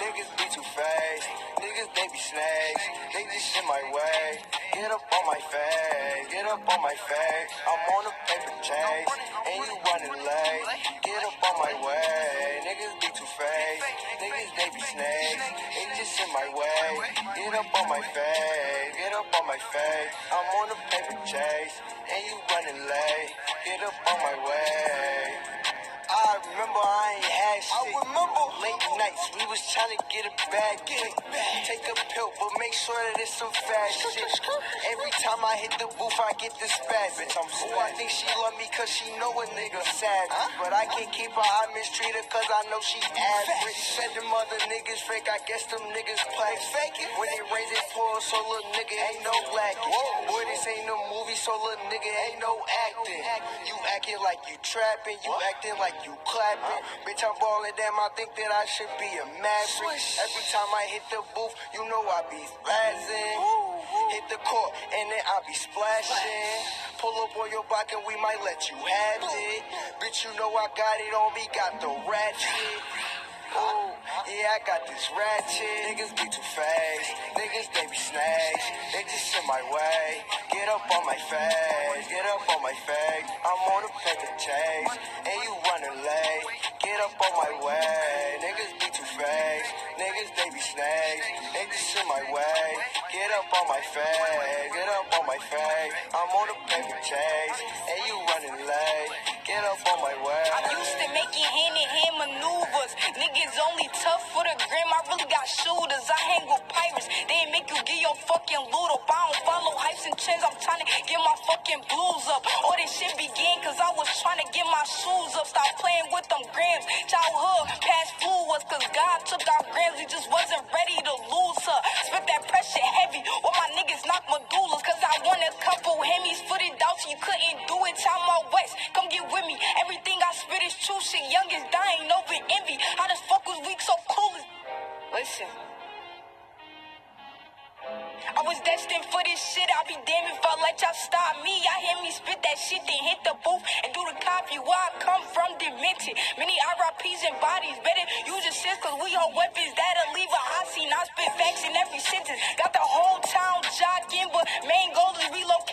Niggas be too fast, niggas they be snakes, they just in my way. Get up on my face, get up on my face. I'm on a paper chase, and you running late. Get up on my way, niggas be too fast, niggas they be snakes, they just in my way. Get up on my face, get up on my face. I'm on a Late. Get up on my way. I remember I ain't shit. I remember late nights we was trying to get a bag, get it back. Take a pill, but make sure that it's some fast shit. Every time I hit the booth, I get this spaz. Bitch, I'm so I think she love me cause she know a nigga savage. But I can't keep her, I mistreat her cause I know she average. Said them other niggas fake, I guess them niggas play fake it. When they raise it for so little nigga ain't no lacking. Boy, this ain't no movie, so little nigga ain't no acting. You acting like you trapping, you acting like you clapping. Bitch, I'm balling, damn, I think that I should be a maverick. Every time I hit the booth, you know I be spazzing. Hit the court, and then I be splashing. Pull up on your block and we might let you have it. Bitch, you know I got it on me, got the ratchet. Ooh, yeah, I got this ratchet. Niggas be too fast. Niggas, snakes. They just in my way. Get up on my face. Get up on my face. I'm on a paper chase. And you running late. Get up on my way. Niggas be too fast. Niggas, they be snakes. They just in my way. Get up on my face. Get up on my face. I'm on a paper chase. And you running late. Get up on my way. I'm used to making hand-in-hand maneuvers. Niggas only tough for the gram. I really got shooters. Fucking loot up. I don't follow hypes and trends. I'm trying to get my fucking blues up. All this shit began cause I was trying to get my shoes up. Stop playing with them grams. Childhood past flu was cause God took our grams. He just wasn't ready to lose her. Spit that pressure heavy. All my niggas knock medullas cause I won a couple Hemis. Footed out so you couldn't do it. Time out west. Come get with me. Everything I spit is true shit. Youngest dying over envy. How the fuck was we so cool? Listen. I was destined for this shit. I'll be damned if I let y'all stop me. I hear me spit that shit, then hit the booth and do the copy. Where I come from, demented. Many RIPs and bodies. Better use your sense, cause we hold weapons that'll leave a hot scene. I spit facts in every sentence. Got the whole town jocking, but main goal is reload